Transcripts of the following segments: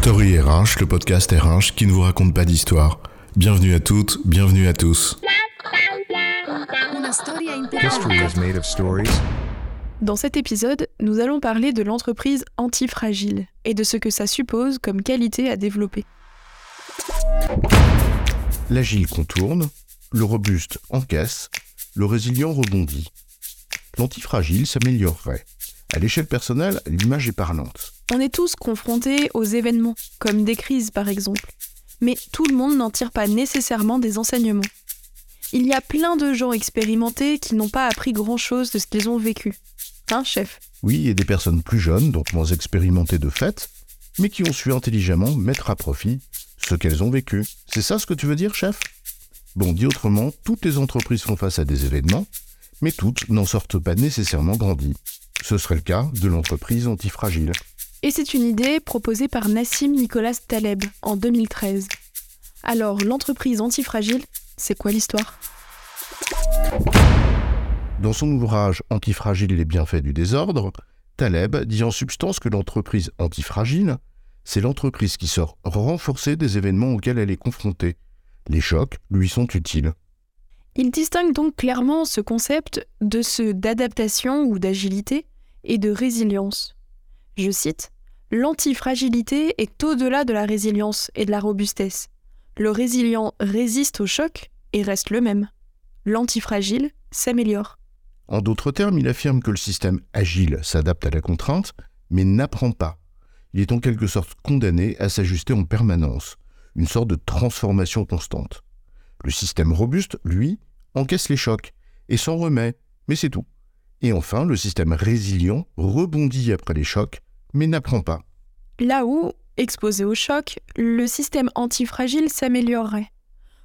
Story RH, le podcast RH qui ne vous raconte pas d'histoire. Bienvenue à toutes, bienvenue à tous. Dans cet épisode, nous allons parler de l'entreprise antifragile et de ce que ça suppose comme qualité à développer. L'agile contourne, le robuste encaisse, le résilient rebondit. L'antifragile s'améliorerait. À l'échelle personnelle, l'image est parlante. On est tous confrontés aux événements, comme des crises par exemple. Mais tout le monde n'en tire pas nécessairement des enseignements. Il y a plein de gens expérimentés qui n'ont pas appris grand-chose de ce qu'ils ont vécu. Hein, chef? Oui, et des personnes plus jeunes, donc moins expérimentées de fait, mais qui ont su intelligemment mettre à profit ce qu'elles ont vécu. C'est ça ce que tu veux dire, chef? Bon, dit autrement, toutes les entreprises font face à des événements, mais toutes n'en sortent pas nécessairement grandies. Ce serait le cas de l'entreprise antifragile. Et c'est une idée proposée par Nassim Nicolas Taleb en 2013. Alors, l'entreprise antifragile, c'est quoi l'histoire? Dans son ouvrage Antifragile les bienfaits du désordre, Taleb dit en substance que l'entreprise antifragile, c'est l'entreprise qui sort renforcée des événements auxquels elle est confrontée. Les chocs lui sont utiles. Il distingue donc clairement ce concept de ceux d'adaptation ou d'agilité et de résilience. Je cite L'antifragilité est au-delà de la résilience et de la robustesse. Le résilient résiste au choc et reste le même. L'antifragile s'améliore. En d'autres termes, il affirme que le système agile s'adapte à la contrainte, mais n'apprend pas. Il est en quelque sorte condamné à s'ajuster en permanence, une sorte de transformation constante. Le système robuste, lui, encaisse les chocs et s'en remet, mais c'est tout. Et enfin, le système résilient rebondit après les chocs, mais n'apprend pas. Là où, exposé au choc, le système antifragile s'améliorerait,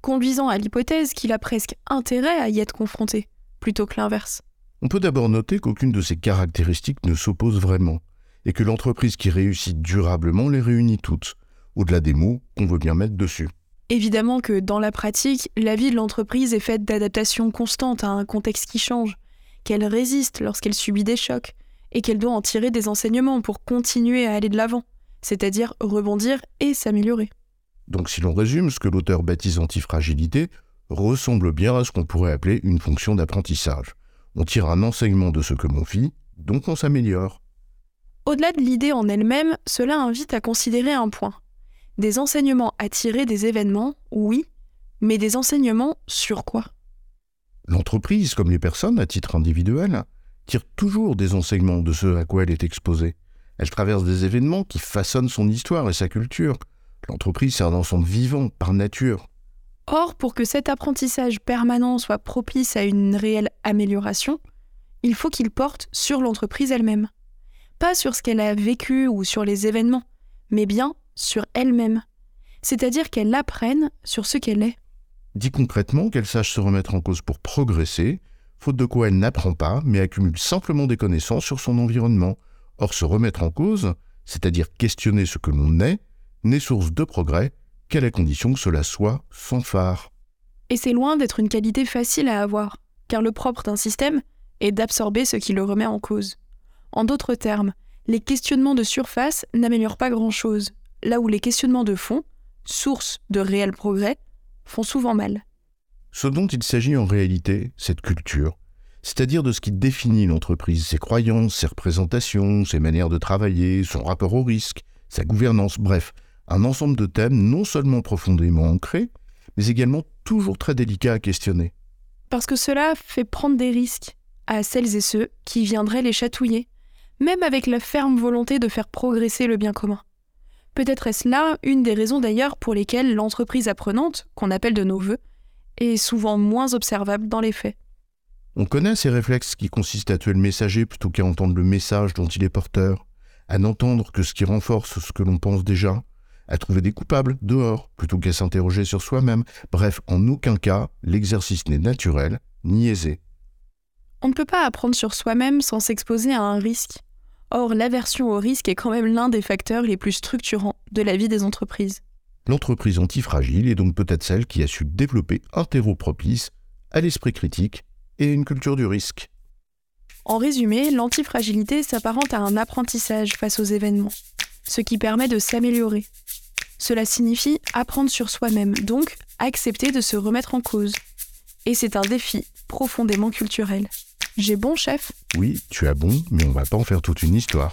conduisant à l'hypothèse qu'il a presque intérêt à y être confronté, plutôt que l'inverse. On peut d'abord noter qu'aucune de ces caractéristiques ne s'oppose vraiment, et que l'entreprise qui réussit durablement les réunit toutes, au-delà des mots qu'on veut bien mettre dessus. Évidemment que dans la pratique, la vie de l'entreprise est faite d'adaptations constantes à un contexte qui change, qu'elle résiste lorsqu'elle subit des chocs, et qu'elle doit en tirer des enseignements pour continuer à aller de l'avant, c'est-à-dire rebondir et s'améliorer. Donc si l'on résume, ce que l'auteur baptise antifragilité ressemble bien à ce qu'on pourrait appeler une fonction d'apprentissage. On tire un enseignement de ce que l'on vit, donc on s'améliore. Au-delà de l'idée en elle-même, cela invite à considérer un point. Des enseignements à tirer des événements, oui, mais des enseignements sur quoi? L'entreprise, comme les personnes à titre individuel, tire toujours des enseignements de ce à quoi elle est exposée. Elle traverse des événements qui façonnent son histoire et sa culture. L'entreprise sert d'ensemble vivant par nature. Or, pour que cet apprentissage permanent soit propice à une réelle amélioration, il faut qu'il porte sur l'entreprise elle-même. Pas sur ce qu'elle a vécu ou sur les événements, mais bien sur elle-même. C'est-à-dire qu'elle apprenne sur ce qu'elle est. Dit concrètement qu'elle sache se remettre en cause pour progresser, faute de quoi elle n'apprend pas, mais accumule simplement des connaissances sur son environnement. Or, se remettre en cause, c'est-à-dire questionner ce que l'on est, n'est source de progrès qu'à la condition que cela soit sans phare. Et c'est loin d'être une qualité facile à avoir, car le propre d'un système est d'absorber ce qui le remet en cause. En d'autres termes, les questionnements de surface n'améliorent pas grand-chose, là où les questionnements de fond, source de réels progrès, font souvent mal. Ce dont il s'agit en réalité, cette culture, c'est-à-dire de ce qui définit l'entreprise, ses croyances, ses représentations, ses manières de travailler, son rapport au risque, sa gouvernance, bref, un ensemble de thèmes non seulement profondément ancrés, mais également toujours très délicats à questionner. Parce que cela fait prendre des risques à celles et ceux qui viendraient les chatouiller, même avec la ferme volonté de faire progresser le bien commun. Peut-être est-ce là une des raisons d'ailleurs pour lesquelles l'entreprise apprenante, qu'on appelle de nos voeux, est souvent moins observable dans les faits. On connaît ces réflexes qui consistent à tuer le messager plutôt qu'à entendre le message dont il est porteur, à n'entendre que ce qui renforce ce que l'on pense déjà, à trouver des coupables dehors plutôt qu'à s'interroger sur soi-même. Bref, en aucun cas, l'exercice n'est naturel ni aisé. On ne peut pas apprendre sur soi-même sans s'exposer à un risque. Or, l'aversion au risque est quand même l'un des facteurs les plus structurants de la vie des entreprises. L'entreprise antifragile est donc peut-être celle qui a su développer un terreau propice à l'esprit critique et une culture du risque. En résumé, l'antifragilité s'apparente à un apprentissage face aux événements. ce qui permet de s'améliorer. Cela signifie apprendre sur soi-même, donc accepter de se remettre en cause. Et c'est un défi profondément culturel. J'ai bon, chef? Oui, tu as bon, mais on va pas en faire toute une histoire.